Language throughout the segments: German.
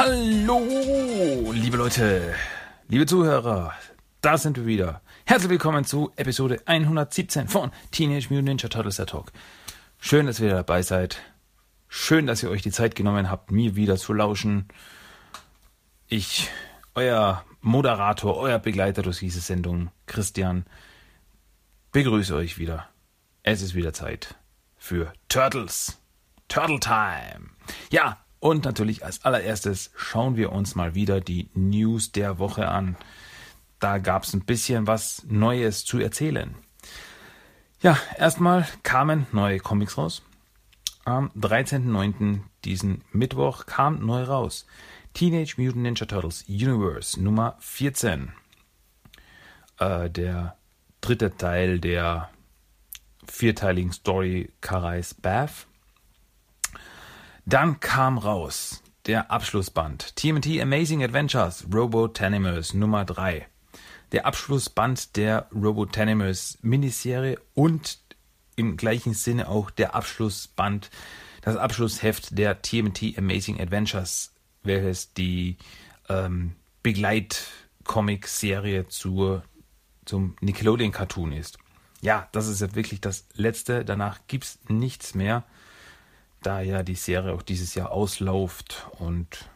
Hallo, liebe Leute, liebe Zuhörer, da sind wir wieder. Herzlich willkommen zu Episode 117 von Teenage Mutant Ninja Turtles der Talk. Schön, dass ihr dabei seid. Schön, dass ihr euch die Zeit genommen habt, mir wieder zu lauschen. Ich, euer Moderator, euer Begleiter durch diese Sendung, Christian, begrüße euch wieder. Es ist wieder Zeit für Turtles. Turtle Time. Ja, und natürlich als allererstes schauen wir uns mal wieder die News der Woche an. Da gab es ein bisschen was Neues zu erzählen. Ja, erstmal kamen neue Comics raus. Am 13.09. diesen Mittwoch kam neu raus. Teenage Mutant Ninja Turtles Universe Nummer 14. Äh, der dritte Teil der vierteiligen Story Karais Bath. Dann kam raus der Abschlussband TMT Amazing Adventures Robotanimals Nummer 3. Der Abschlussband der Robotanimals Miniserie und im gleichen Sinne auch der Abschlussband, das Abschlussheft der TMT Amazing Adventures, welches die ähm, Begleitcomic-Serie zum Nickelodeon-Cartoon ist. Ja, das ist ja wirklich das letzte. Danach gibt es nichts mehr da ja die Serie auch dieses Jahr ausläuft und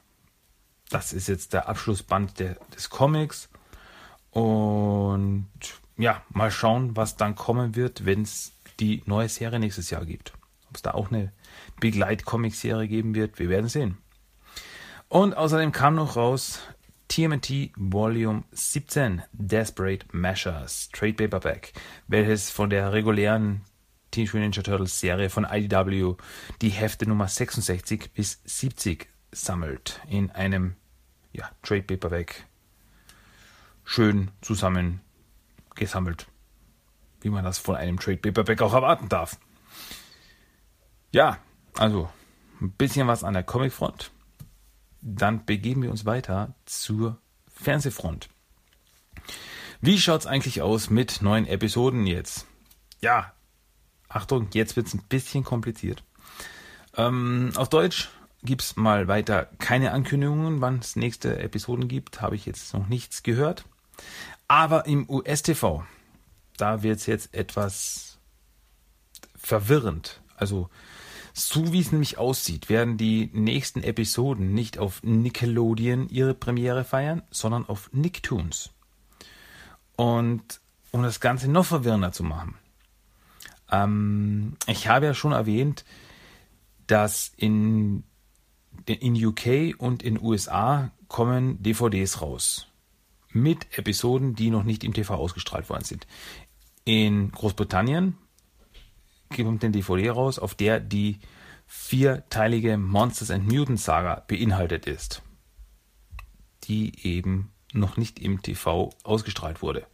das ist jetzt der Abschlussband der, des Comics. Und ja, mal schauen, was dann kommen wird, wenn es die neue Serie nächstes Jahr gibt. Ob es da auch eine Begleit-Comic-Serie geben wird, wir werden sehen. Und außerdem kam noch raus TMT Volume 17 Desperate Measures Trade Paperback, welches von der regulären Teenage Mutant Ninja Turtles Serie von IDW die Hefte Nummer 66 bis 70 sammelt in einem ja, Trade Paperback schön zusammen gesammelt, wie man das von einem Trade Paperback auch erwarten darf. Ja, also ein bisschen was an der Comicfront. Dann begeben wir uns weiter zur Fernsehfront. Wie schaut's eigentlich aus mit neuen Episoden jetzt? Ja, Achtung, jetzt wird es ein bisschen kompliziert. Ähm, auf Deutsch gibt es mal weiter keine Ankündigungen, wann es nächste Episoden gibt. Habe ich jetzt noch nichts gehört. Aber im US-TV, da wird es jetzt etwas verwirrend. Also, so wie es nämlich aussieht, werden die nächsten Episoden nicht auf Nickelodeon ihre Premiere feiern, sondern auf Nicktoons. Und um das Ganze noch verwirrender zu machen, ähm, ich habe ja schon erwähnt, dass in, in UK und in USA kommen DVDs raus. Mit Episoden, die noch nicht im TV ausgestrahlt worden sind. In Großbritannien kommt eine DVD raus, auf der die vierteilige Monsters and Mutants Saga beinhaltet ist. Die eben noch nicht im TV ausgestrahlt wurde.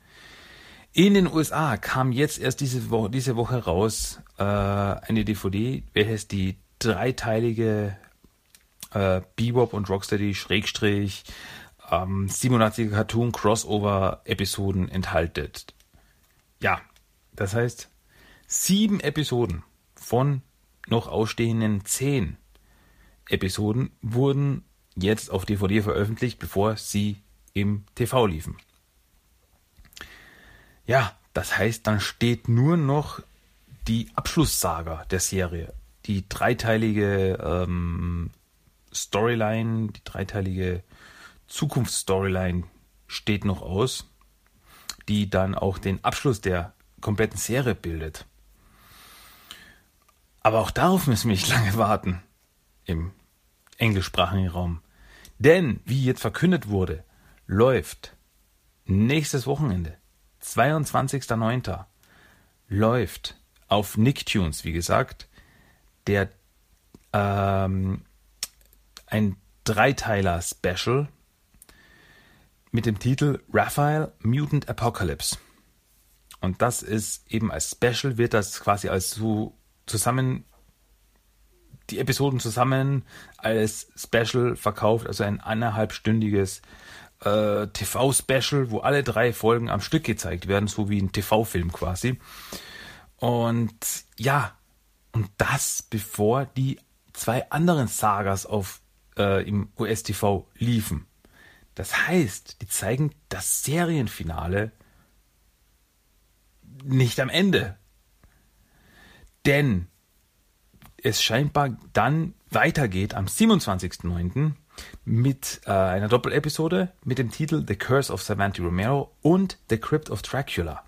In den USA kam jetzt erst diese Woche, diese Woche raus äh, eine DVD, welches die dreiteilige äh, Bebop und Rocksteady Schrägstrich ähm, 87er Cartoon Crossover Episoden enthaltet. Ja, das heißt sieben Episoden von noch ausstehenden zehn Episoden wurden jetzt auf DVD veröffentlicht, bevor sie im TV liefen. Ja, das heißt, dann steht nur noch die Abschlusssaga der Serie. Die dreiteilige ähm, Storyline, die dreiteilige Zukunftsstoryline steht noch aus, die dann auch den Abschluss der kompletten Serie bildet. Aber auch darauf müssen wir nicht lange warten im englischsprachigen Raum. Denn, wie jetzt verkündet wurde, läuft nächstes Wochenende 22.09. läuft auf Nicktunes, wie gesagt, der ähm, ein Dreiteiler-Special mit dem Titel Raphael Mutant Apocalypse. Und das ist eben als Special, wird das quasi als so zusammen, die Episoden zusammen als Special verkauft, also ein eineinhalbstündiges äh, TV-Special, wo alle drei Folgen am Stück gezeigt werden, so wie ein TV-Film quasi. Und ja, und das bevor die zwei anderen Sagas auf äh, im US-TV liefen. Das heißt, die zeigen das Serienfinale nicht am Ende. Denn es scheinbar dann weitergeht am 27.09. mit äh, einer Doppelepisode mit dem Titel The Curse of Samantha Romero und The Crypt of Dracula.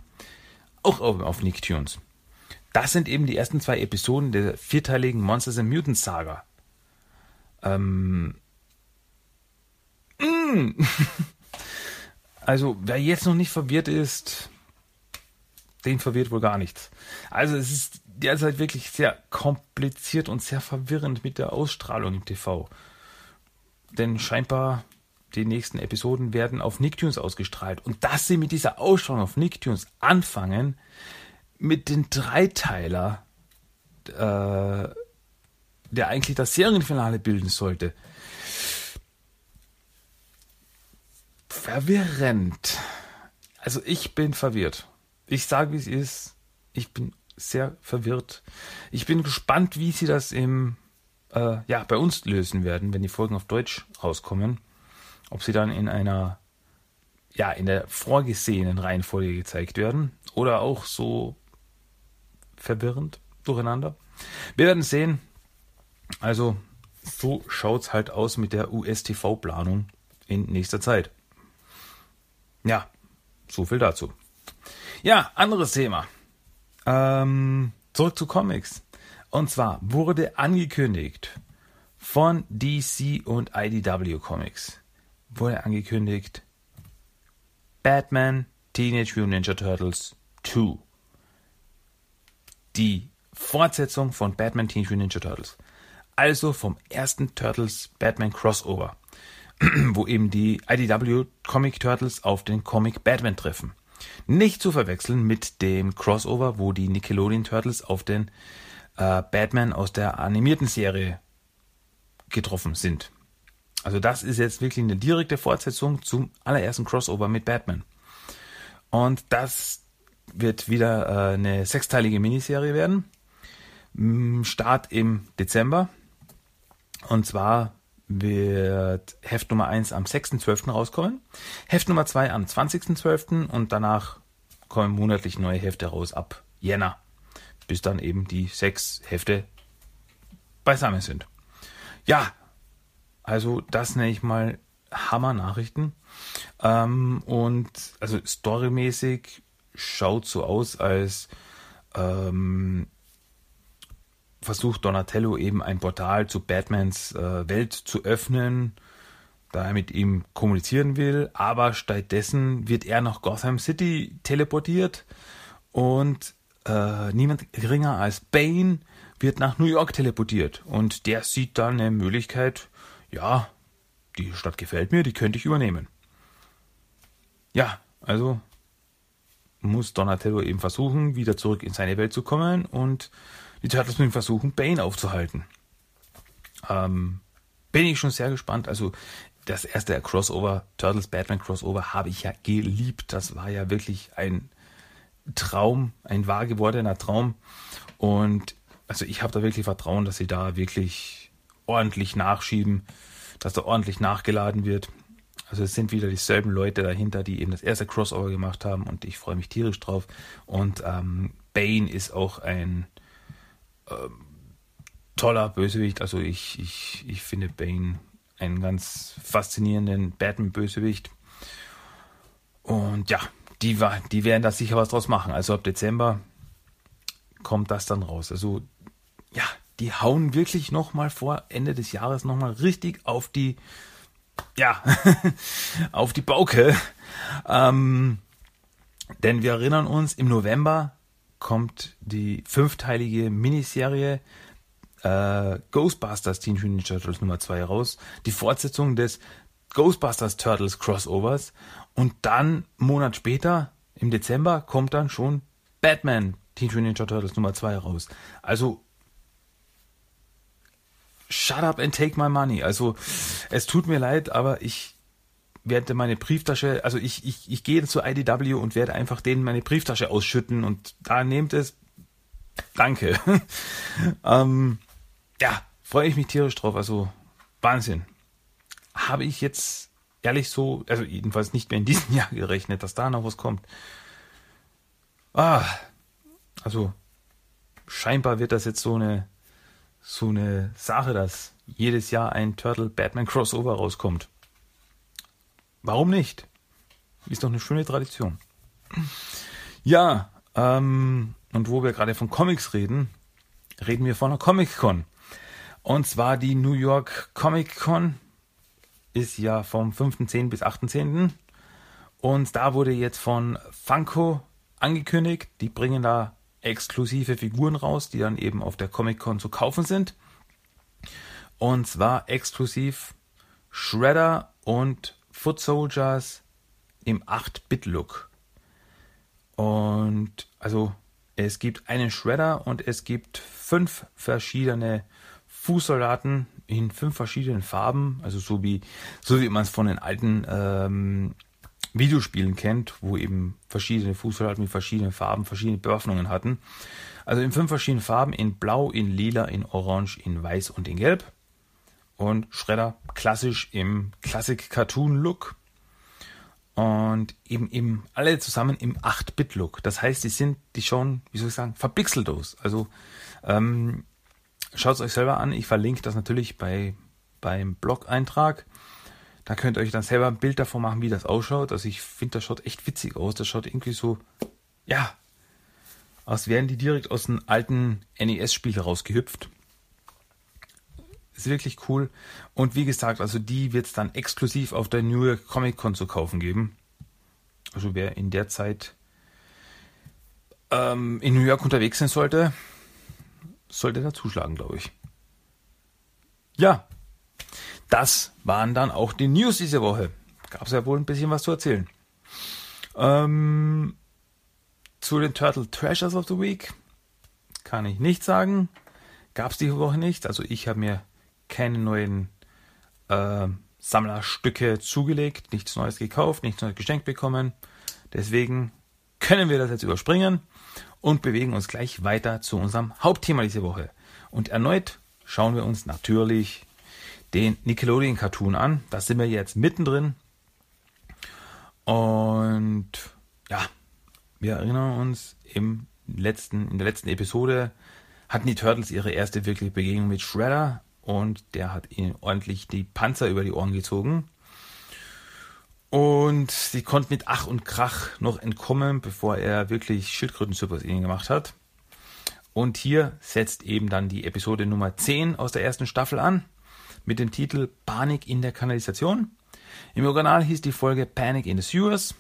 Auch auf, auf Nicktoons. Das sind eben die ersten zwei Episoden der vierteiligen Monsters and Mutants Saga. Ähm. Mm. also, wer jetzt noch nicht verwirrt ist, den verwirrt wohl gar nichts. Also, es ist derzeit wirklich sehr kompliziert und sehr verwirrend mit der Ausstrahlung im TV. Denn scheinbar die nächsten Episoden werden auf Nicktoons ausgestrahlt. Und dass sie mit dieser Ausstrahlung auf Nicktoons anfangen, mit den Dreiteiler, äh, der eigentlich das Serienfinale bilden sollte. Verwirrend. Also ich bin verwirrt. Ich sage, wie es ist. Ich bin sehr verwirrt. Ich bin gespannt, wie sie das im, äh, ja, bei uns lösen werden, wenn die Folgen auf Deutsch rauskommen. Ob sie dann in einer, ja, in der vorgesehenen Reihenfolge gezeigt werden oder auch so verwirrend durcheinander. Wir werden sehen. Also, so schaut's halt aus mit der US-TV-Planung in nächster Zeit. Ja, so viel dazu. Ja, anderes Thema. Ähm, zurück zu Comics. Und zwar wurde angekündigt von DC und IDW Comics. Wurde angekündigt Batman Teenage Mutant Ninja Turtles 2. Die Fortsetzung von Batman Teenage Mutant Ninja Turtles. Also vom ersten Turtles Batman Crossover, wo eben die IDW Comic Turtles auf den Comic Batman treffen. Nicht zu verwechseln mit dem Crossover, wo die Nickelodeon Turtles auf den äh, Batman aus der animierten Serie getroffen sind. Also das ist jetzt wirklich eine direkte Fortsetzung zum allerersten Crossover mit Batman. Und das wird wieder äh, eine sechsteilige Miniserie werden. Start im Dezember. Und zwar wird Heft Nummer 1 am 6.12. rauskommen, Heft Nummer 2 am 20.12. und danach kommen monatlich neue Hefte raus ab Jänner, bis dann eben die sechs Hefte beisammen sind. Ja, also das nenne ich mal Hammer-Nachrichten. Ähm, und also storymäßig schaut so aus, als ähm, versucht Donatello eben ein Portal zu Batmans äh, Welt zu öffnen, da er mit ihm kommunizieren will, aber stattdessen wird er nach Gotham City teleportiert und äh, niemand geringer als Bane wird nach New York teleportiert und der sieht dann eine Möglichkeit, ja, die Stadt gefällt mir, die könnte ich übernehmen. Ja, also muss Donatello eben versuchen, wieder zurück in seine Welt zu kommen und die Turtles müssen versuchen, Bane aufzuhalten. Ähm, bin ich schon sehr gespannt. Also das erste Crossover, Turtles Batman Crossover, habe ich ja geliebt. Das war ja wirklich ein Traum, ein wahr gewordener Traum. Und also ich habe da wirklich Vertrauen, dass sie da wirklich ordentlich nachschieben, dass da ordentlich nachgeladen wird. Also es sind wieder dieselben Leute dahinter, die eben das erste Crossover gemacht haben und ich freue mich tierisch drauf. Und ähm, Bane ist auch ein ähm, toller Bösewicht. Also ich, ich, ich finde Bane einen ganz faszinierenden Batman-Bösewicht. Und ja, die, die werden da sicher was draus machen. Also ab Dezember kommt das dann raus. Also ja, die hauen wirklich nochmal vor Ende des Jahres nochmal richtig auf die, ja, auf die Bauke. Ähm, denn wir erinnern uns, im November kommt die fünfteilige Miniserie äh, Ghostbusters Teenage Mutant Ninja Turtles Nummer 2 raus. Die Fortsetzung des Ghostbusters Turtles Crossovers. Und dann, einen Monat später, im Dezember, kommt dann schon Batman Teenage Ninja Turtles Nummer 2 raus. Also, shut up and take my money. Also, es tut mir leid, aber ich werde meine Brieftasche, also ich, ich, ich gehe zu IDW und werde einfach denen meine Brieftasche ausschütten und da nehmt es. Danke. ähm, ja, freue ich mich tierisch drauf. Also Wahnsinn. Habe ich jetzt ehrlich so, also jedenfalls nicht mehr in diesem Jahr gerechnet, dass da noch was kommt. Ah, also scheinbar wird das jetzt so eine so eine Sache, dass jedes Jahr ein Turtle Batman Crossover rauskommt. Warum nicht? Ist doch eine schöne Tradition. Ja, ähm, und wo wir gerade von Comics reden, reden wir von einer Comic Con. Und zwar die New York Comic Con ist ja vom 5.10. bis 8.10. Und da wurde jetzt von Funko angekündigt, die bringen da exklusive Figuren raus, die dann eben auf der Comic Con zu kaufen sind. Und zwar exklusiv Shredder und Foot Soldiers im 8-Bit-Look. Und also es gibt einen Shredder und es gibt fünf verschiedene Fußsoldaten in fünf verschiedenen Farben, also so wie so wie man es von den alten ähm, Videospielen kennt, wo eben verschiedene Fußsoldaten mit verschiedenen Farben verschiedene Bewaffnungen hatten. Also in fünf verschiedenen Farben, in Blau, in Lila, in Orange, in Weiß und in Gelb. Und Shredder klassisch im Classic-Cartoon-Look. Und eben, eben alle zusammen im 8-Bit-Look. Das heißt, die sind, die schon, wie soll ich sagen, verpixelt. Also ähm, schaut es euch selber an. Ich verlinke das natürlich bei, beim Blog-Eintrag. Da könnt ihr euch dann selber ein Bild davon machen, wie das ausschaut. Also ich finde, das schaut echt witzig aus. Das schaut irgendwie so, ja, als wären die direkt aus einem alten NES-Spiel rausgehüpft. Ist wirklich cool. Und wie gesagt, also die wird es dann exklusiv auf der New York Comic Con zu kaufen geben. Also wer in der Zeit ähm, in New York unterwegs sein sollte, sollte da zuschlagen, glaube ich. Ja, das waren dann auch die News diese Woche. Gab es ja wohl ein bisschen was zu erzählen. Ähm, zu den Turtle Treasures of the Week kann ich nicht sagen. Gab es diese Woche nicht. Also ich habe mir keine neuen äh, Sammlerstücke zugelegt, nichts Neues gekauft, nichts Neues geschenkt bekommen. Deswegen können wir das jetzt überspringen und bewegen uns gleich weiter zu unserem Hauptthema diese Woche. Und erneut schauen wir uns natürlich den Nickelodeon Cartoon an. Da sind wir jetzt mittendrin. Und ja, wir erinnern uns, im letzten, in der letzten Episode hatten die Turtles ihre erste wirkliche Begegnung mit Shredder und der hat ihnen ordentlich die Panzer über die Ohren gezogen. Und sie konnten mit Ach und Krach noch entkommen, bevor er wirklich Schildkrötensuppe aus ihnen gemacht hat. Und hier setzt eben dann die Episode Nummer 10 aus der ersten Staffel an mit dem Titel Panik in der Kanalisation. Im Original hieß die Folge Panic in the Sewers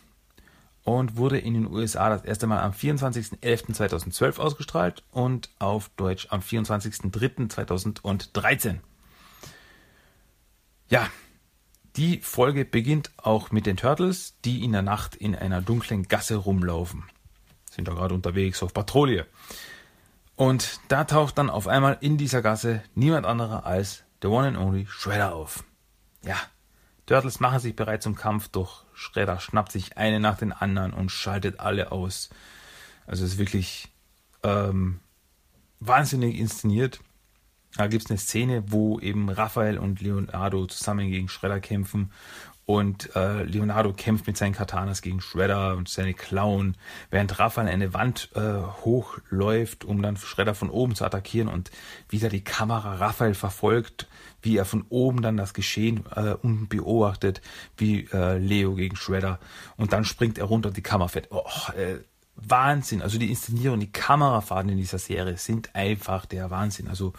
und wurde in den USA das erste Mal am 24.11.2012 ausgestrahlt und auf Deutsch am 24.03.2013. Ja, die Folge beginnt auch mit den Turtles, die in der Nacht in einer dunklen Gasse rumlaufen. Sind da gerade unterwegs auf Patrouille. Und da taucht dann auf einmal in dieser Gasse niemand anderer als der One and Only Shredder auf. Ja, Turtles machen sich bereit zum Kampf, doch Shredder schnappt sich eine nach den anderen und schaltet alle aus. Also es ist wirklich ähm, wahnsinnig inszeniert. Da gibt es eine Szene, wo eben Raphael und Leonardo zusammen gegen Shredder kämpfen und äh, Leonardo kämpft mit seinen Katanas gegen Shredder und seine Klauen, während Raphael eine Wand äh, hochläuft, um dann Shredder von oben zu attackieren und wieder die Kamera Raphael verfolgt, wie er von oben dann das Geschehen äh, unten beobachtet, wie äh, Leo gegen Shredder und dann springt er runter und die Kamera fährt. Oh, äh, Wahnsinn, also die Inszenierung, die Kamerafahrten in dieser Serie sind einfach der Wahnsinn. Also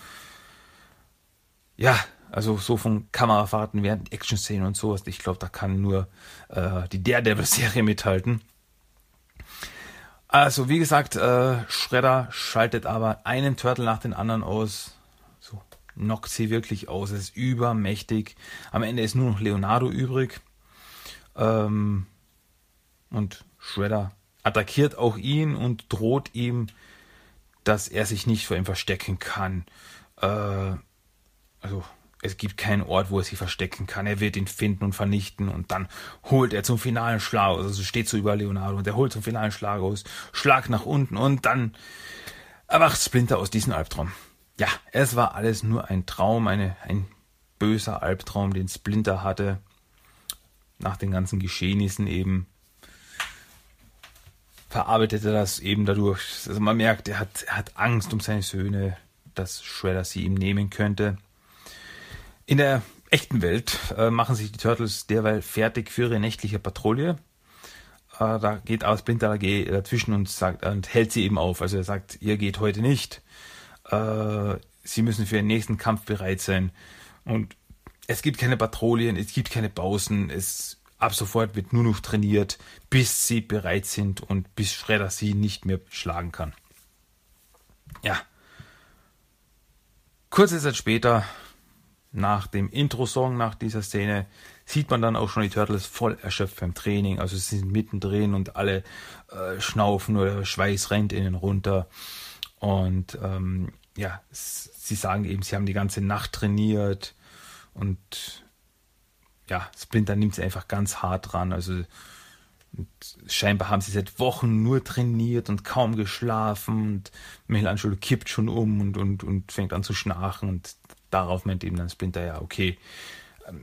ja, also so von Kamerafahrten während Action-Szenen und sowas. Ich glaube, da kann nur äh, die Daredevil-Serie mithalten. Also, wie gesagt, äh, Shredder schaltet aber einen Turtle nach den anderen aus. So knockt sie wirklich aus. Es ist übermächtig. Am Ende ist nur noch Leonardo übrig. Ähm, und Shredder attackiert auch ihn und droht ihm, dass er sich nicht vor ihm verstecken kann. Äh, also es gibt keinen Ort, wo er sich verstecken kann. Er wird ihn finden und vernichten und dann holt er zum finalen Schlag aus. Also steht so über Leonardo und er holt zum finalen Schlag aus, Schlag nach unten und dann erwacht Splinter aus diesem Albtraum. Ja, es war alles nur ein Traum, eine, ein böser Albtraum, den Splinter hatte, nach den ganzen Geschehnissen eben, verarbeitet er das eben dadurch. Also man merkt, er hat, er hat Angst um seine Söhne, dass Shredder sie ihm nehmen könnte. In der echten Welt äh, machen sich die Turtles derweil fertig für ihre nächtliche Patrouille. Äh, da geht aus Splinter dazwischen und sagt und hält sie eben auf. Also er sagt, ihr geht heute nicht. Äh, sie müssen für den nächsten Kampf bereit sein. Und es gibt keine Patrouillen, es gibt keine Pausen, es ab sofort wird nur noch trainiert, bis sie bereit sind und bis Shredder sie nicht mehr schlagen kann. Ja. Kurze Zeit später, nach dem Intro-Song, nach dieser Szene, sieht man dann auch schon die Turtles voll erschöpft beim Training. Also sie sind mittendrin und alle äh, schnaufen oder Schweiß rennt ihnen runter. Und ähm, ja, sie sagen eben, sie haben die ganze Nacht trainiert und ja, Splinter nimmt es einfach ganz hart dran. Also scheinbar haben sie seit Wochen nur trainiert und kaum geschlafen und Michelangelo kippt schon um und, und, und fängt an zu schnarchen und darauf meint eben dann Splinter, ja, okay,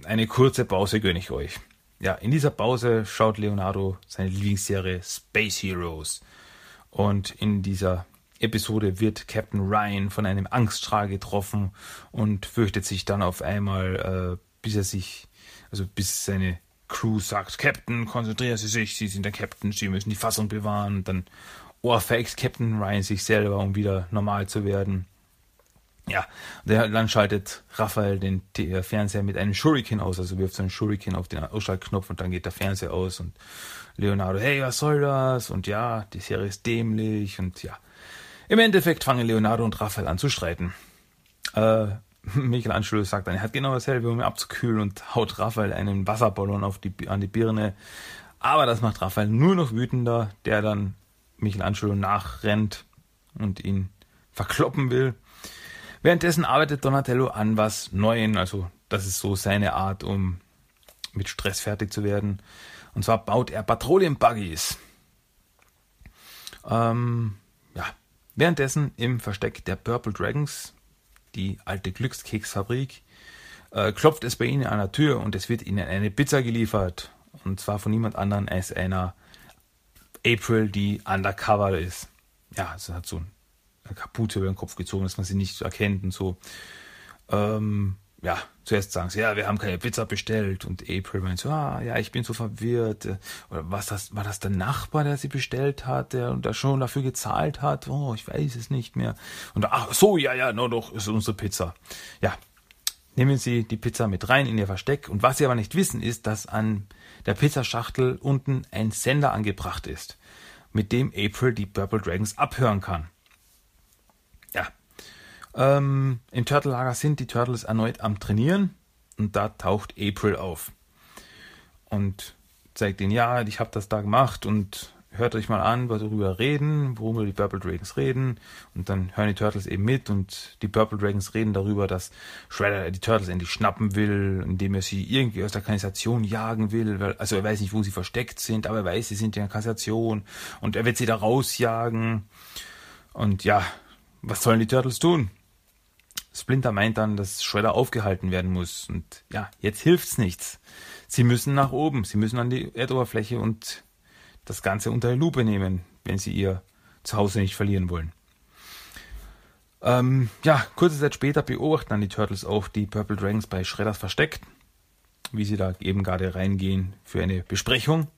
eine kurze Pause gönne ich euch. Ja, in dieser Pause schaut Leonardo seine Lieblingsserie Space Heroes und in dieser Episode wird Captain Ryan von einem Angststrahl getroffen und fürchtet sich dann auf einmal, äh, bis er sich, also bis seine Crew sagt, Captain, konzentrieren Sie sich, Sie sind der Captain, Sie müssen die Fassung bewahren. Und dann ohrfeigt Captain Ryan sich selber, um wieder normal zu werden. Ja, dann schaltet Raphael den Fernseher mit einem Shuriken aus, also wirft so einen Shuriken auf den Ausschaltknopf und dann geht der Fernseher aus und Leonardo, hey, was soll das? Und ja, die Serie ist dämlich und ja, im Endeffekt fangen Leonardo und Raphael an zu streiten. Äh, Michelangelo sagt dann, er hat genau dasselbe, um ihn abzukühlen und haut Raphael einen Wasserballon auf die, an die Birne. Aber das macht Raphael nur noch wütender, der dann Michelangelo nachrennt und ihn verkloppen will. Währenddessen arbeitet Donatello an was Neuem, also das ist so seine Art, um mit Stress fertig zu werden. Und zwar baut er Patrouillen-Buggies. Ähm, ja, Währenddessen im Versteck der Purple Dragons, die alte Glückskeksfabrik, äh, klopft es bei ihnen an der Tür und es wird ihnen eine Pizza geliefert. Und zwar von niemand anderem als einer April, die undercover ist. Ja, sie hat so eine Kapuze über den Kopf gezogen, dass man sie nicht erkennt und so. Ähm, ja, zuerst sagen sie, ja, wir haben keine Pizza bestellt. Und April meint so, ah, ja, ich bin so verwirrt. Oder was das, war das der Nachbar, der sie bestellt hat, der und der schon dafür gezahlt hat? Oh, ich weiß es nicht mehr. Und ach so, ja, ja, no, doch, ist unsere Pizza. Ja, nehmen Sie die Pizza mit rein in Ihr Versteck. Und was Sie aber nicht wissen, ist, dass an der Pizzaschachtel unten ein Sender angebracht ist, mit dem April die Purple Dragons abhören kann. Ähm, Im Turtle-Lager sind die Turtles erneut am Trainieren und da taucht April auf und zeigt ihnen, ja, ich habe das da gemacht und hört euch mal an, was darüber reden, worüber die Purple Dragons reden. Und dann hören die Turtles eben mit und die Purple Dragons reden darüber, dass Shredder die Turtles endlich schnappen will, indem er sie irgendwie aus der Kanalisation jagen will. Weil, also er weiß nicht, wo sie versteckt sind, aber er weiß, sie sind in der Kanalisation und er wird sie da rausjagen. Und ja, was sollen die Turtles tun? Splinter meint dann, dass Shredder aufgehalten werden muss. Und ja, jetzt hilft's nichts. Sie müssen nach oben, sie müssen an die Erdoberfläche und das Ganze unter die Lupe nehmen, wenn sie ihr Zuhause nicht verlieren wollen. Ähm, ja, kurze Zeit später beobachten dann die Turtles auch die Purple Dragons bei Shredders versteckt, wie sie da eben gerade reingehen für eine Besprechung.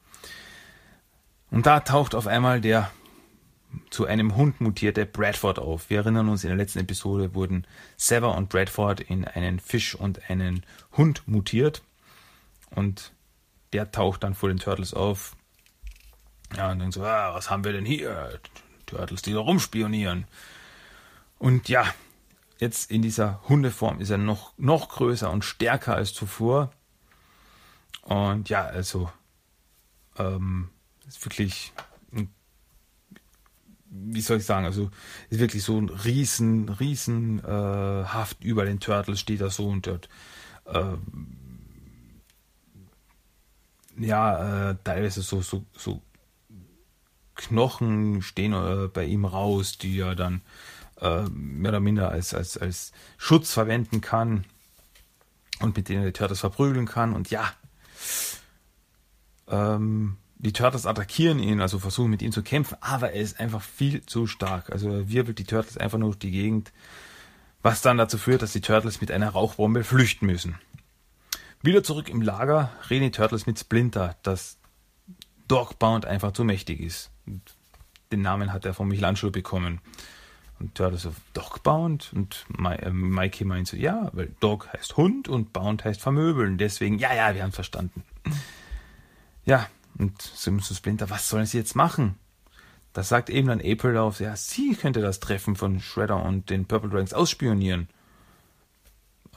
Und da taucht auf einmal der zu einem Hund mutierte Bradford auf. Wir erinnern uns, in der letzten Episode wurden Sever und Bradford in einen Fisch und einen Hund mutiert. Und der taucht dann vor den Turtles auf. Ja, und denkt so, ah, was haben wir denn hier? Turtles, die da rumspionieren. Und ja, jetzt in dieser Hundeform ist er noch, noch größer und stärker als zuvor. Und ja, also ähm, ist wirklich wie soll ich sagen, also ist wirklich so ein riesen, riesen äh, über den Turtles steht da so und dort äh, ja, äh, teilweise so, so, so Knochen stehen äh, bei ihm raus, die er dann äh, mehr oder minder als, als, als Schutz verwenden kann. und mit denen er die Turtles verprügeln kann. Und ja, ähm, die Turtles attackieren ihn, also versuchen mit ihm zu kämpfen, aber er ist einfach viel zu stark. Also er wirbelt die Turtles einfach nur durch die Gegend, was dann dazu führt, dass die Turtles mit einer Rauchbombe flüchten müssen. Wieder zurück im Lager reden die Turtles mit Splinter, dass Dogbound einfach zu mächtig ist. Und den Namen hat er von Michelangelo bekommen. Und Turtles so, Dogbound? Und äh, Mikey meint so, ja, weil Dog heißt Hund und Bound heißt vermöbeln. Deswegen, ja, ja, wir haben verstanden. Ja, und Simpson Splinter, was sollen sie jetzt machen? Da sagt eben dann April auf, ja, sie könnte das Treffen von Shredder und den Purple Dragons ausspionieren.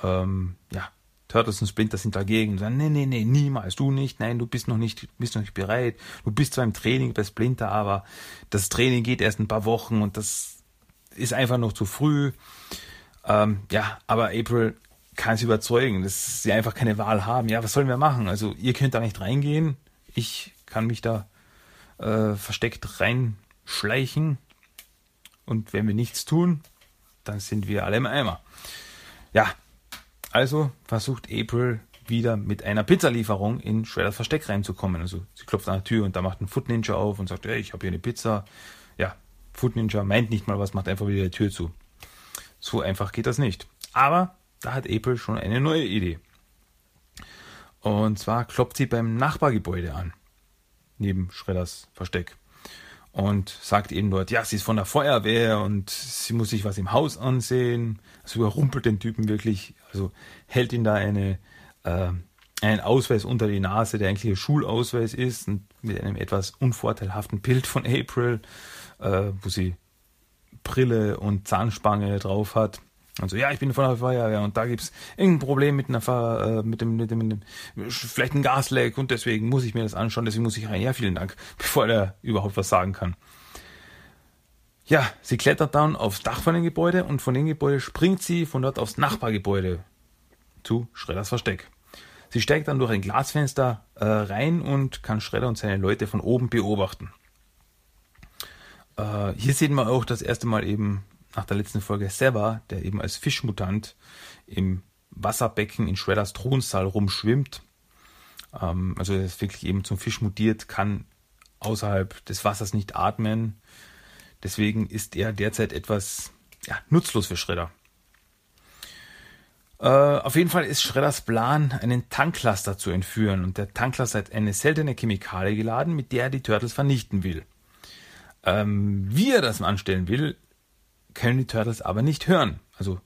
Ähm, ja, Turtles und Splinter sind dagegen sagen, nee, nee, nee, niemals, du nicht, nein, du bist noch nicht, bist noch nicht bereit. Du bist zwar im Training bei Splinter, aber das Training geht erst ein paar Wochen und das ist einfach noch zu früh. Ähm, ja, aber April kann sie überzeugen, dass sie einfach keine Wahl haben. Ja, was sollen wir machen? Also, ihr könnt da nicht reingehen. Ich kann mich da äh, versteckt reinschleichen. Und wenn wir nichts tun, dann sind wir alle im Eimer. Ja, also versucht April wieder mit einer Pizzalieferung in Shredders Versteck reinzukommen. Also sie klopft an der Tür und da macht ein Foot Ninja auf und sagt, hey, ich habe hier eine Pizza. Ja, Foot Ninja meint nicht mal was, macht einfach wieder die Tür zu. So einfach geht das nicht. Aber da hat April schon eine neue Idee. Und zwar klopft sie beim Nachbargebäude an neben Schredders Versteck. Und sagt eben dort, ja, sie ist von der Feuerwehr und sie muss sich was im Haus ansehen. Also überrumpelt den Typen wirklich, also hält ihn da eine, äh, einen Ausweis unter die Nase, der eigentlich ein Schulausweis ist und mit einem etwas unvorteilhaften Bild von April, äh, wo sie Brille und Zahnspange drauf hat. Und so, ja, ich bin von der Feuerwehr und da gibt's irgendein Problem mit einer Ver, äh, mit, dem, mit, dem, mit dem, vielleicht ein Gasleck und deswegen muss ich mir das anschauen, deswegen muss ich rein. Ja, vielen Dank, bevor er überhaupt was sagen kann. Ja, sie klettert dann aufs Dach von dem Gebäude und von dem Gebäude springt sie von dort aufs Nachbargebäude zu Schredders Versteck. Sie steigt dann durch ein Glasfenster äh, rein und kann Schredder und seine Leute von oben beobachten. Äh, hier sehen wir auch das erste Mal eben nach der letzten Folge Sever, der eben als Fischmutant im Wasserbecken in Shredders Thronsaal rumschwimmt. Ähm, also er ist wirklich eben zum Fisch mutiert, kann außerhalb des Wassers nicht atmen. Deswegen ist er derzeit etwas ja, nutzlos für Shredder. Äh, auf jeden Fall ist Shredders Plan, einen Tanklaster zu entführen. Und der Tanklaster hat eine seltene Chemikalie geladen, mit der er die Turtles vernichten will. Ähm, wie er das anstellen will, können die Turtles aber nicht hören. Also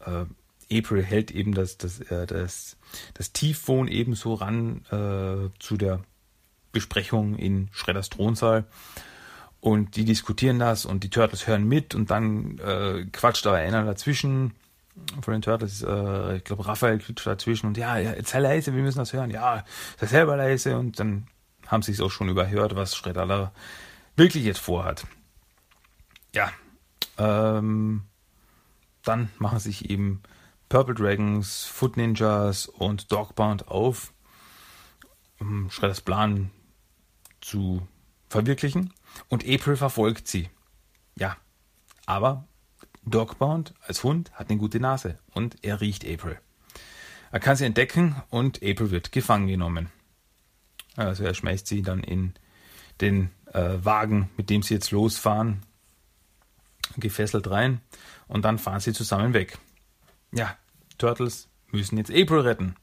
äh, April hält eben das, das, äh, das, das Tiefphone ebenso ran äh, zu der Besprechung in Schredders Thronsaal. Und die diskutieren das und die Turtles hören mit und dann äh, quatscht aber einer dazwischen von den Turtles, äh, ich glaube Raphael quatscht dazwischen und ja, ja, sei leise, wir müssen das hören. Ja, sei selber leise und dann haben sie es auch schon überhört, was Schredder da wirklich jetzt vorhat. Ja, ähm, dann machen sich eben Purple Dragons, Foot Ninjas und Dogbound auf, um Shredders Plan zu verwirklichen. Und April verfolgt sie. Ja, aber Dogbound als Hund hat eine gute Nase und er riecht April. Er kann sie entdecken und April wird gefangen genommen. Also er schmeißt sie dann in den äh, Wagen, mit dem sie jetzt losfahren, gefesselt rein und dann fahren sie zusammen weg. Ja, Turtles müssen jetzt April retten.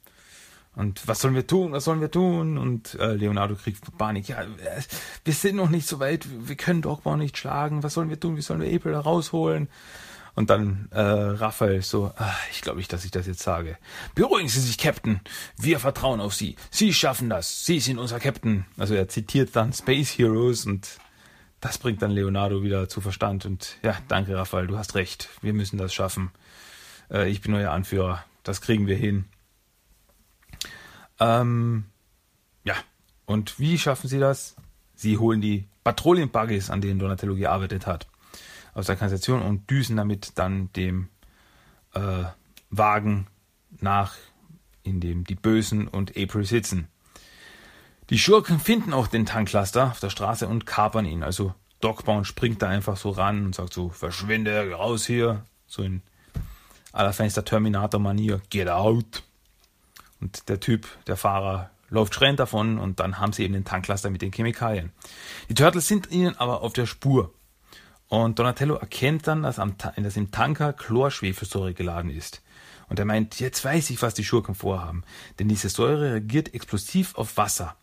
Und was sollen wir tun? Was sollen wir tun? Und äh, Leonardo kriegt Panik. Ja, wir sind noch nicht so weit. Wir können Dogbau nicht schlagen. Was sollen wir tun? Wie sollen wir April da rausholen? Und dann äh, Raphael so, ach, ich glaube nicht, dass ich das jetzt sage. Beruhigen Sie sich, Captain. Wir vertrauen auf Sie. Sie schaffen das. Sie sind unser Captain. Also er zitiert dann Space Heroes und das bringt dann Leonardo wieder zu Verstand und ja, danke Raphael, du hast recht, wir müssen das schaffen. Äh, ich bin euer Anführer, das kriegen wir hin. Ähm, ja, und wie schaffen sie das? Sie holen die Patrouillenbuggies, an denen Donatello gearbeitet hat, aus der Kanalisation und düsen damit dann dem äh, Wagen nach, in dem die Bösen und April sitzen. Die Schurken finden auch den Tanklaster auf der Straße und kapern ihn. Also Dogbound springt da einfach so ran und sagt so, verschwinde, raus hier. So in allerfeinster Terminator-Manier, get out. Und der Typ, der Fahrer, läuft schreiend davon und dann haben sie eben den Tanklaster mit den Chemikalien. Die Turtles sind ihnen aber auf der Spur. Und Donatello erkennt dann, dass, am, dass im Tanker Chlorschwefelsäure geladen ist. Und er meint, jetzt weiß ich, was die Schurken vorhaben. Denn diese Säure reagiert explosiv auf Wasser.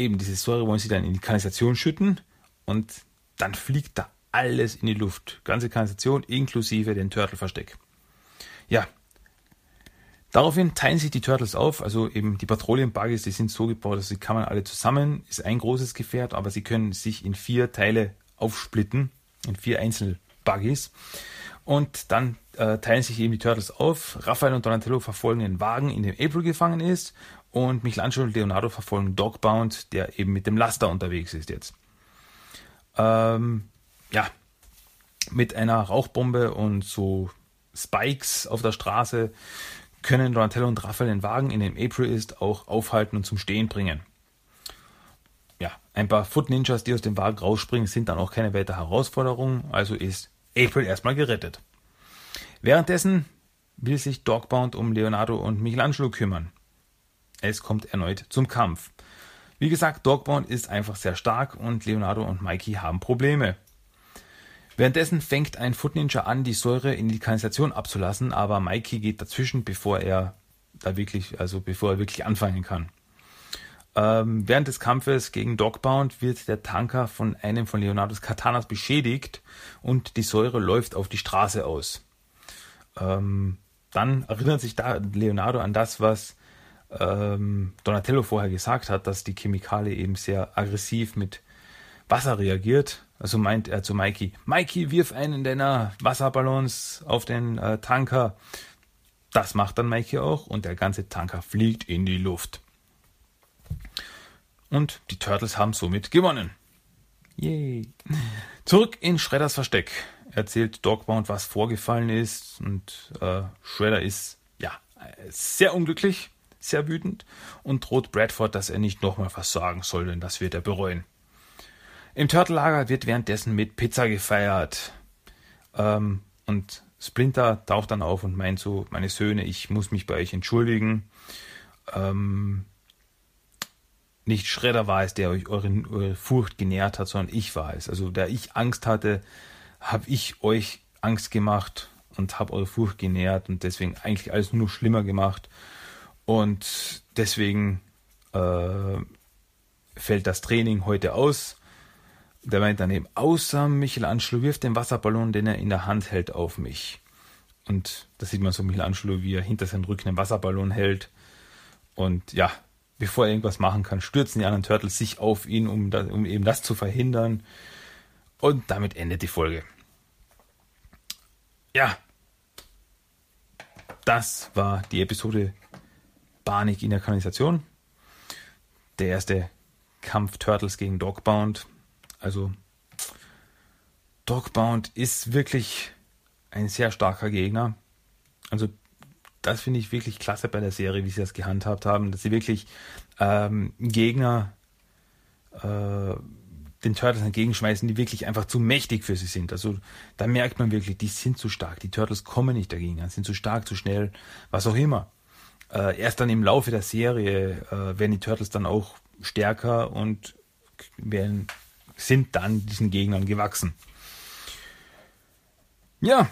Eben diese Säure wollen sie dann in die Kanalisation schütten und dann fliegt da alles in die Luft. Ganze Kanalisation inklusive den Turtle-Versteck. Ja. Daraufhin teilen sich die Turtles auf, also eben die Patrouillen-Buggies, die sind so gebaut, dass sie kann man alle zusammen, ist ein großes Gefährt, aber sie können sich in vier Teile aufsplitten, in vier Einzelbuggies. Und dann äh, teilen sich eben die Turtles auf. Raphael und Donatello verfolgen den Wagen, in dem April gefangen ist. Und Michelangelo und Leonardo verfolgen Dogbound, der eben mit dem Laster unterwegs ist jetzt. Ähm, ja, mit einer Rauchbombe und so Spikes auf der Straße können Donatello und Raphael den Wagen, in dem April ist, auch aufhalten und zum Stehen bringen. Ja, ein paar Foot Ninjas, die aus dem Wagen rausspringen, sind dann auch keine weitere Herausforderung, also ist April erstmal gerettet. Währenddessen will sich Dogbound um Leonardo und Michelangelo kümmern. Es kommt erneut zum Kampf. Wie gesagt, Dogbound ist einfach sehr stark und Leonardo und Mikey haben Probleme. Währenddessen fängt ein Foot Ninja an, die Säure in die Kanalisation abzulassen, aber Mikey geht dazwischen, bevor er da wirklich, also bevor er wirklich anfangen kann. Ähm, während des Kampfes gegen Dogbound wird der Tanker von einem von Leonardos Katanas beschädigt und die Säure läuft auf die Straße aus. Ähm, dann erinnert sich da Leonardo an das, was ähm, Donatello vorher gesagt hat, dass die Chemikalie eben sehr aggressiv mit Wasser reagiert. Also meint er zu Mikey, Mikey, wirf einen deiner Wasserballons auf den äh, Tanker. Das macht dann Mikey auch und der ganze Tanker fliegt in die Luft. Und die Turtles haben somit gewonnen. Yay. Zurück in Shredders Versteck erzählt Dogbound, was vorgefallen ist. Und äh, Shredder ist ja sehr unglücklich, sehr wütend und droht Bradford, dass er nicht nochmal was sagen soll, denn das wird er bereuen. Im Turtle-Lager wird währenddessen mit Pizza gefeiert. Ähm, und Splinter taucht dann auf und meint so, meine Söhne, ich muss mich bei euch entschuldigen. Ähm, nicht Schredder war es, der euch eure, eure, Furcht genährt hat, sondern ich war es. Also da ich Angst hatte, habe ich euch Angst gemacht und habe eure Furcht genährt und deswegen eigentlich alles nur schlimmer gemacht. Und deswegen äh, fällt das Training heute aus. Der meint dann eben, außer Michelangelo wirft den Wasserballon, den er in der Hand hält, auf mich. Und da sieht man so Michelangelo, wie er hinter seinem Rücken einen Wasserballon hält. Und ja, bevor er irgendwas machen kann, stürzen die anderen Turtles sich auf ihn, um, da, um eben das zu verhindern. Und damit endet die Folge. Ja, das war die Episode Panik in der Kanalisation. Der erste Kampf Turtles gegen Dogbound. Also Dogbound ist wirklich ein sehr starker Gegner. Also das finde ich wirklich klasse bei der Serie, wie sie das gehandhabt haben, dass sie wirklich ähm, Gegner äh, den Turtles entgegenschmeißen, die wirklich einfach zu mächtig für sie sind. Also da merkt man wirklich, die sind zu stark. Die Turtles kommen nicht dagegen, sind zu stark, zu schnell, was auch immer. Äh, erst dann im Laufe der Serie äh, werden die Turtles dann auch stärker und werden, sind dann diesen Gegnern gewachsen. Ja,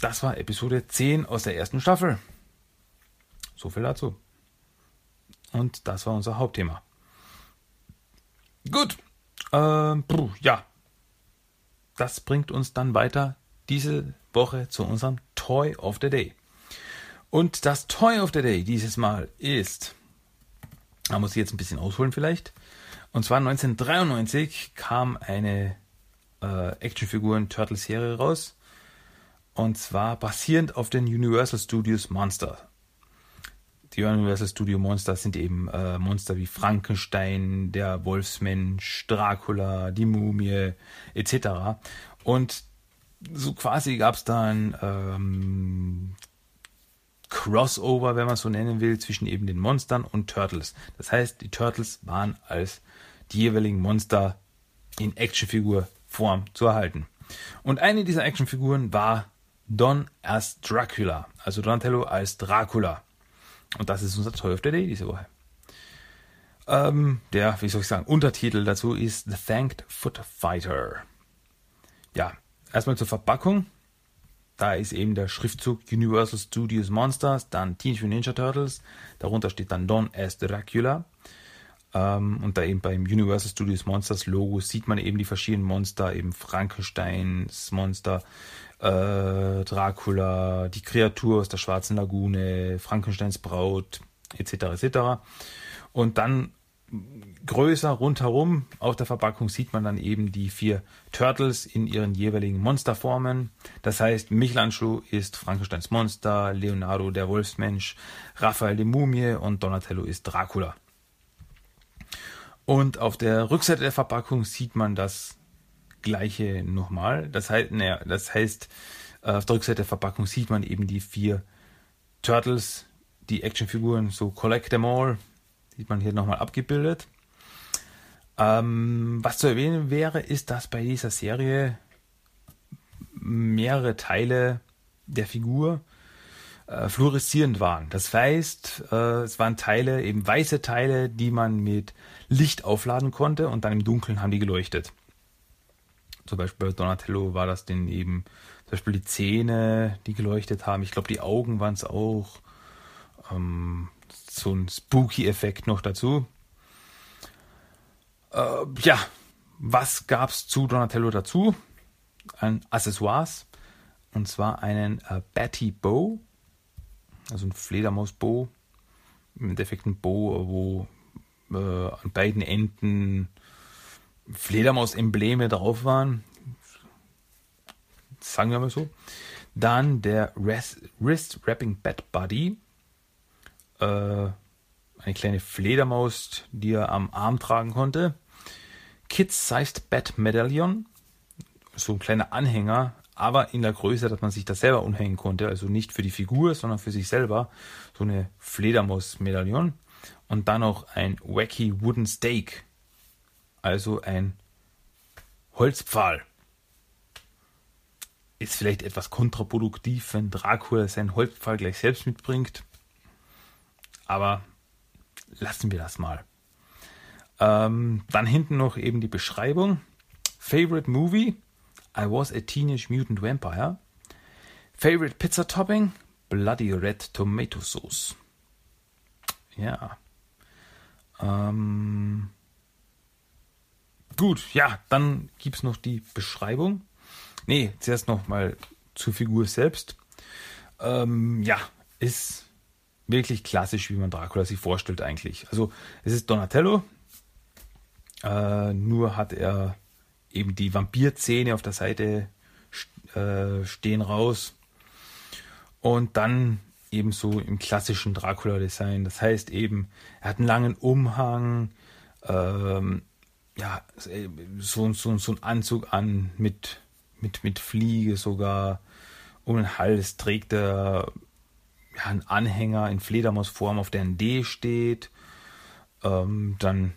das war Episode 10 aus der ersten Staffel. So viel dazu. Und das war unser Hauptthema. Gut. Ähm, ja. Das bringt uns dann weiter diese Woche zu unserem Toy of the Day. Und das Toy of the Day dieses Mal ist, da muss ich jetzt ein bisschen ausholen vielleicht. Und zwar 1993 kam eine äh, Actionfiguren Turtle Serie raus und zwar basierend auf den Universal Studios Monster. Die Universal Studio Monster sind eben äh, Monster wie Frankenstein, der Wolfsmensch, Dracula, die Mumie etc. Und so quasi gab es dann ähm, Crossover, wenn man so nennen will, zwischen eben den Monstern und Turtles. Das heißt, die Turtles waren als die jeweiligen Monster in Actionfigurform zu erhalten. Und eine dieser Actionfiguren war Don als Dracula, also Donatello als Dracula. Und das ist unser 12. Day diese Woche. Ähm, der, wie soll ich sagen, Untertitel dazu ist The Thanked Foot Fighter. Ja, erstmal zur Verpackung. Da ist eben der Schriftzug Universal Studios Monsters, dann Teenage Mutant Ninja Turtles, darunter steht dann Don as Dracula. Ähm, und da eben beim Universal Studios Monsters Logo sieht man eben die verschiedenen Monster, eben Frankensteins Monster, äh, Dracula, die Kreatur aus der Schwarzen Lagune, Frankensteins Braut, etc. etc. Und dann größer rundherum auf der Verpackung sieht man dann eben die vier Turtles in ihren jeweiligen Monsterformen. Das heißt, Michelangelo ist Frankensteins Monster, Leonardo der Wolfsmensch, Raphael die Mumie und Donatello ist Dracula. Und auf der Rückseite der Verpackung sieht man das gleiche nochmal. Das heißt, naja, das heißt, äh, auf der Rückseite der Verpackung sieht man eben die vier Turtles, die Actionfiguren, so Collect them all, sieht man hier nochmal abgebildet. Ähm, was zu erwähnen wäre, ist, dass bei dieser Serie mehrere Teile der Figur äh, fluoreszierend waren. Das heißt, äh, es waren Teile, eben weiße Teile, die man mit Licht aufladen konnte und dann im Dunkeln haben die geleuchtet. Zum Beispiel bei Donatello war das denn eben zum Beispiel die Zähne, die geleuchtet haben. Ich glaube, die Augen waren es auch. Ähm, so ein Spooky-Effekt noch dazu. Äh, ja, was gab es zu Donatello dazu? Ein Accessoires. Und zwar einen äh, Batty Bow. Also ein Fledermaus-Bow. Im Endeffekt ein Bow, wo äh, an beiden Enden Fledermaus-Embleme drauf waren. Sagen wir mal so. Dann der Wrist Wrapping Bat Buddy äh, eine kleine Fledermaus, die er am Arm tragen konnte. Kids-Sized Bat Medallion, so ein kleiner Anhänger, aber in der Größe, dass man sich das selber umhängen konnte. Also nicht für die Figur, sondern für sich selber. So eine Fledermaus-Medaillon. Und dann noch ein Wacky Wooden Stake. Also ein Holzpfahl. Ist vielleicht etwas kontraproduktiv, wenn Dracula seinen Holzpfahl gleich selbst mitbringt. Aber lassen wir das mal. Ähm, dann hinten noch eben die Beschreibung. Favorite Movie? I was a Teenage Mutant Vampire. Favorite Pizza Topping? Bloody Red Tomato Sauce. Ja. Ähm, gut, ja, dann gibt es noch die Beschreibung. Nee, zuerst noch mal zur Figur selbst. Ähm, ja, ist wirklich klassisch, wie man Dracula sich vorstellt eigentlich. Also es ist Donatello, äh, nur hat er eben die Vampirzähne auf der Seite äh, stehen raus und dann eben so im klassischen Dracula-Design. Das heißt eben, er hat einen langen Umhang, ähm, ja, so, so, so ein Anzug an mit, mit, mit Fliege sogar. Um den Hals trägt er ja, ein Anhänger in Fledermausform, auf der ein D steht. Ähm, dann,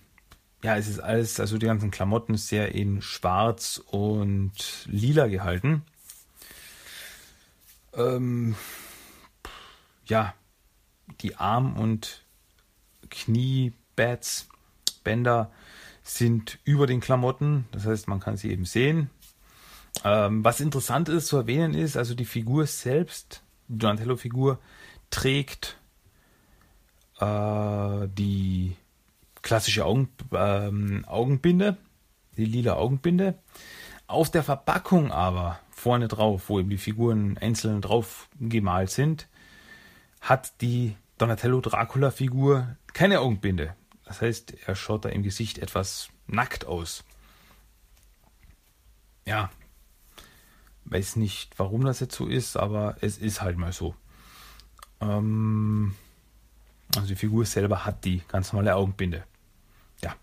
ja, es ist alles, also die ganzen Klamotten sehr in schwarz und lila gehalten. Ähm, ja, die Arm- und Kniepads, Bänder sind über den Klamotten, das heißt, man kann sie eben sehen. Ähm, was interessant ist zu erwähnen ist, also die Figur selbst, die Donatello-Figur, trägt äh, die klassische Augen, ähm, Augenbinde, die lila Augenbinde. Auf der Verpackung aber vorne drauf, wo eben die Figuren einzeln drauf gemalt sind, hat die Donatello Dracula Figur keine Augenbinde. Das heißt, er schaut da im Gesicht etwas nackt aus. Ja, weiß nicht, warum das jetzt so ist, aber es ist halt mal so. Ähm, also die Figur selber hat die ganz normale Augenbinde. Ja,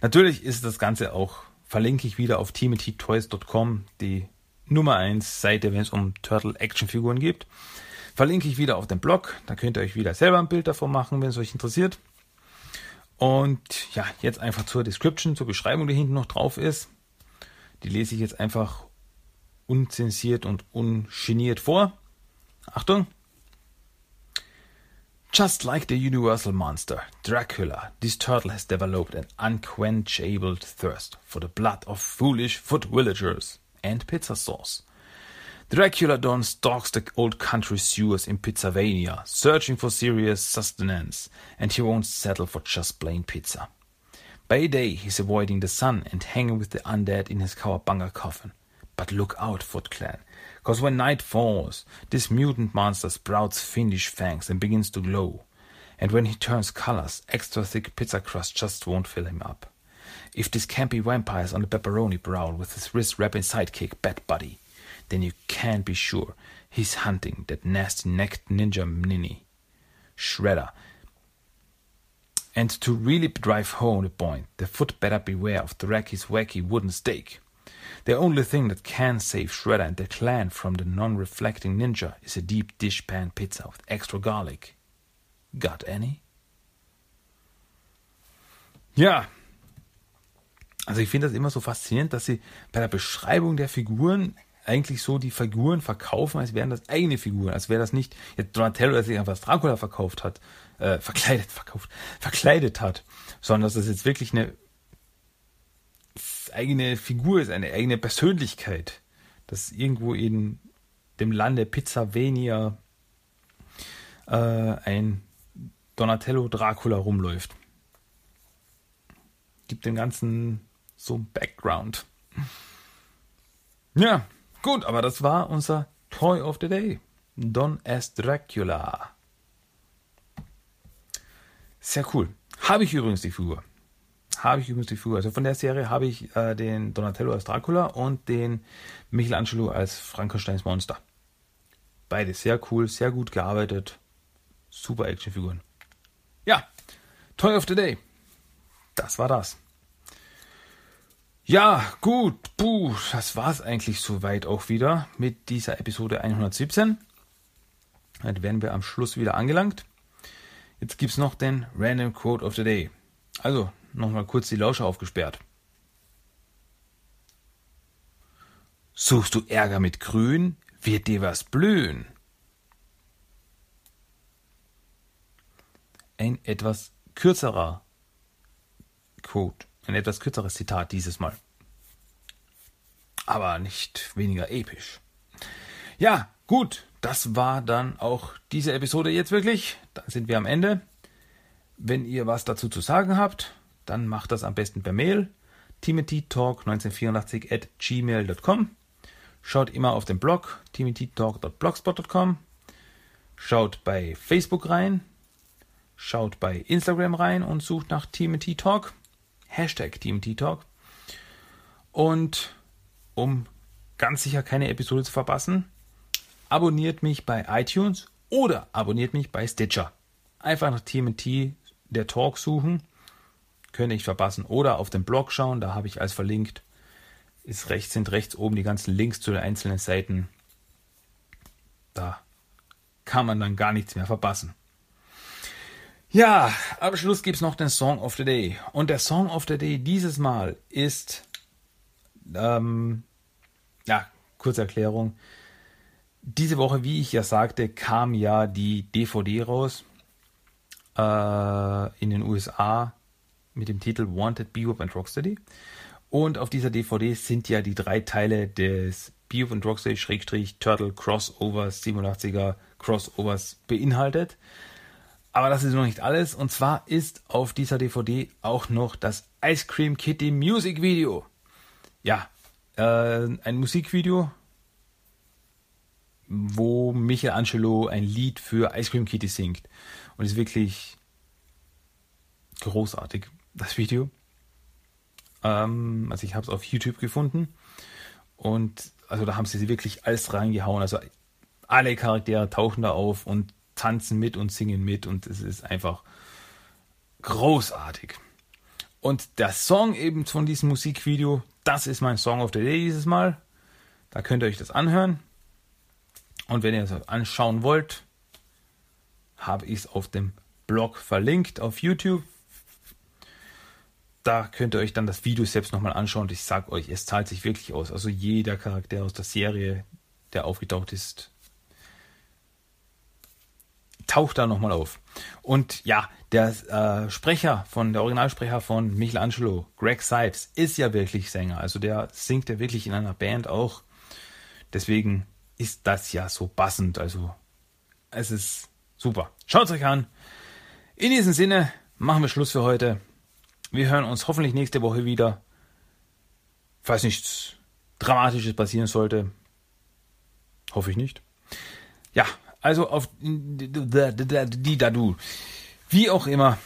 natürlich ist das Ganze auch, verlinke ich wieder auf timothytoys.com, die Nummer 1 Seite, wenn es um Turtle Action Figuren geht. Verlinke ich wieder auf den Blog, da könnt ihr euch wieder selber ein Bild davon machen, wenn es euch interessiert. Und ja, jetzt einfach zur Description, zur Beschreibung, die hinten noch drauf ist. Die lese ich jetzt einfach unzensiert und ungeniert vor. Achtung! Just like the universal monster, Dracula, this turtle has developed an unquenchable thirst for the blood of foolish foot villagers and pizza sauce. Dracula Don stalks the old country sewers in Pizzavania, searching for serious sustenance, and he won't settle for just plain pizza. By day, he's avoiding the sun and hanging with the undead in his cowabunga coffin. But look out, Foot Clan, cause when night falls, this mutant monster sprouts fiendish fangs and begins to glow. And when he turns colors, extra thick pizza crust just won't fill him up. If this can't vampires on the pepperoni prowl with his wrist wrapping sidekick, Bat Buddy, then you can be sure he's hunting that nasty necked ninja ninny, Shredder. And to really drive home the point, the foot better beware of Draki's wacky wooden stake. The only thing that can save Shredder and the clan from the non reflecting ninja is a deep dish pan pizza with extra garlic. Got any? Ja. Also ich finde das immer so faszinierend, dass sie bei der Beschreibung der Figuren eigentlich so die Figuren verkaufen, als wären das eigene Figuren, als wäre das nicht jetzt Donatello, der sich einfach das Dracula verkauft hat, äh, verkleidet, verkauft, verkleidet hat, sondern dass das jetzt wirklich eine eigene Figur ist, eine eigene Persönlichkeit, dass irgendwo in dem Lande Pizzavenia äh, ein Donatello Dracula rumläuft. Gibt dem Ganzen so ein Background. Ja, Gut, aber das war unser Toy of the Day. Don S. Dracula. Sehr cool. Habe ich übrigens die Figur. Habe ich übrigens die Figur. Also von der Serie habe ich äh, den Donatello als Dracula und den Michelangelo als Frankensteins Monster. Beide sehr cool, sehr gut gearbeitet. Super Actionfiguren. Ja, Toy of the Day. Das war das. Ja, gut, puh, das war's eigentlich soweit auch wieder mit dieser Episode 117. Dann werden wir am Schluss wieder angelangt. Jetzt gibt's noch den Random Quote of the Day. Also, nochmal kurz die Lauscher aufgesperrt. Suchst du Ärger mit Grün, wird dir was blühen. Ein etwas kürzerer Quote. Ein etwas kürzeres Zitat dieses Mal. Aber nicht weniger episch. Ja, gut, das war dann auch diese Episode jetzt wirklich. Dann sind wir am Ende. Wenn ihr was dazu zu sagen habt, dann macht das am besten per Mail. timothytalk1984 at gmail.com. Schaut immer auf den Blog timothytalk.blogspot.com. Schaut bei Facebook rein. Schaut bei Instagram rein und sucht nach Timothy Talk. Hashtag TMT Talk. Und um ganz sicher keine Episode zu verpassen, abonniert mich bei iTunes oder abonniert mich bei Stitcher. Einfach nach TMT der Talk suchen, könnt ihr nicht verpassen. Oder auf dem Blog schauen, da habe ich als verlinkt. Ist rechts, sind rechts oben die ganzen Links zu den einzelnen Seiten. Da kann man dann gar nichts mehr verpassen. Ja, am Schluss gibt es noch den Song of the Day. Und der Song of the Day dieses Mal ist, ähm, ja, kurze Erklärung. Diese Woche, wie ich ja sagte, kam ja die DVD raus äh, in den USA mit dem Titel Wanted Bebop and Rocksteady. Und auf dieser DVD sind ja die drei Teile des Bebop and Rocksteady Turtle Crossovers 87er Crossovers beinhaltet. Aber das ist noch nicht alles. Und zwar ist auf dieser DVD auch noch das Ice Cream Kitty Music Video. Ja, äh, ein Musikvideo, wo Michelangelo ein Lied für Ice Cream Kitty singt. Und ist wirklich großartig, das Video. Ähm, also ich habe es auf YouTube gefunden. Und also da haben sie wirklich alles reingehauen. Also alle Charaktere tauchen da auf und tanzen mit und singen mit und es ist einfach großartig. Und der Song eben von diesem Musikvideo, das ist mein Song of the Day dieses Mal. Da könnt ihr euch das anhören. Und wenn ihr es anschauen wollt, habe ich es auf dem Blog verlinkt auf YouTube. Da könnt ihr euch dann das Video selbst nochmal anschauen. Und ich sage euch, es zahlt sich wirklich aus. Also jeder Charakter aus der Serie, der aufgetaucht ist, taucht da nochmal auf. Und ja, der äh, Sprecher von, der Originalsprecher von Michelangelo, Greg Sipes, ist ja wirklich Sänger. Also der singt ja wirklich in einer Band auch. Deswegen ist das ja so passend. Also es ist super. Schaut es euch an. In diesem Sinne machen wir Schluss für heute. Wir hören uns hoffentlich nächste Woche wieder. Falls nichts Dramatisches passieren sollte. Hoffe ich nicht. Ja, also auf die Dadu. Wie auch immer.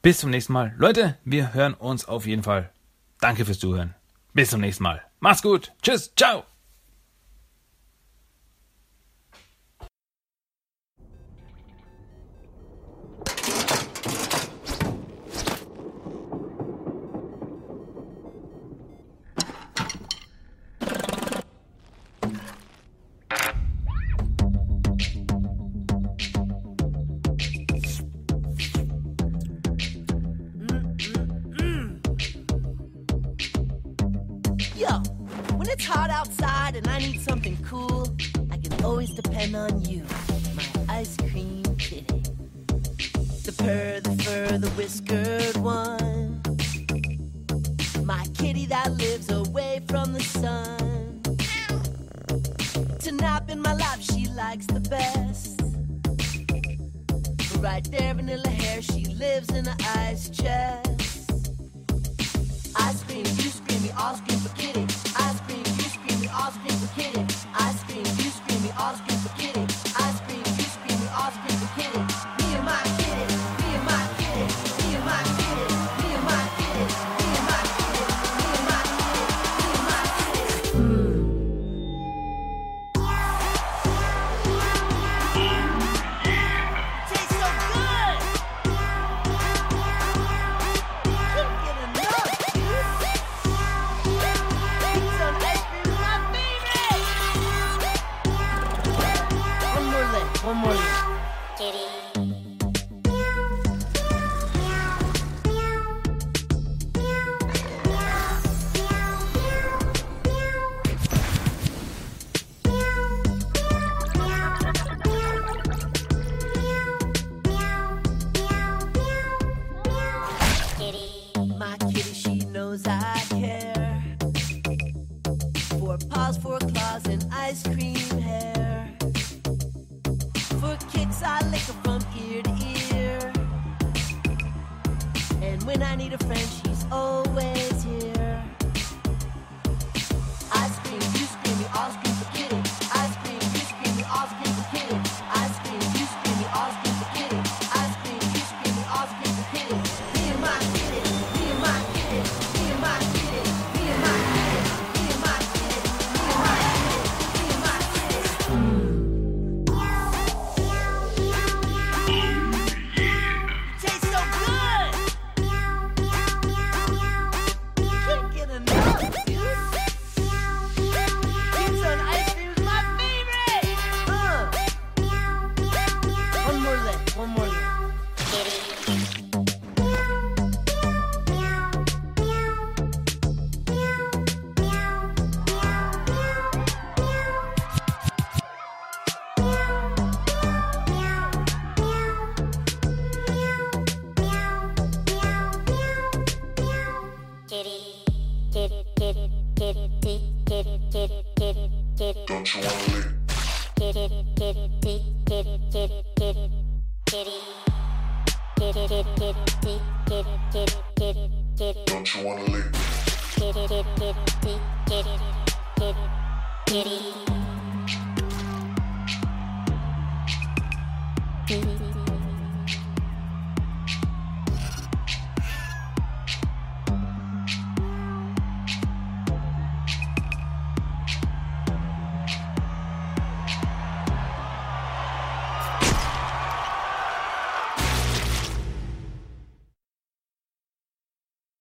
Bis zum nächsten Mal. Leute, wir hören uns auf jeden Fall. Danke fürs Zuhören. Bis zum nächsten Mal. Macht's gut. Tschüss. Ciao.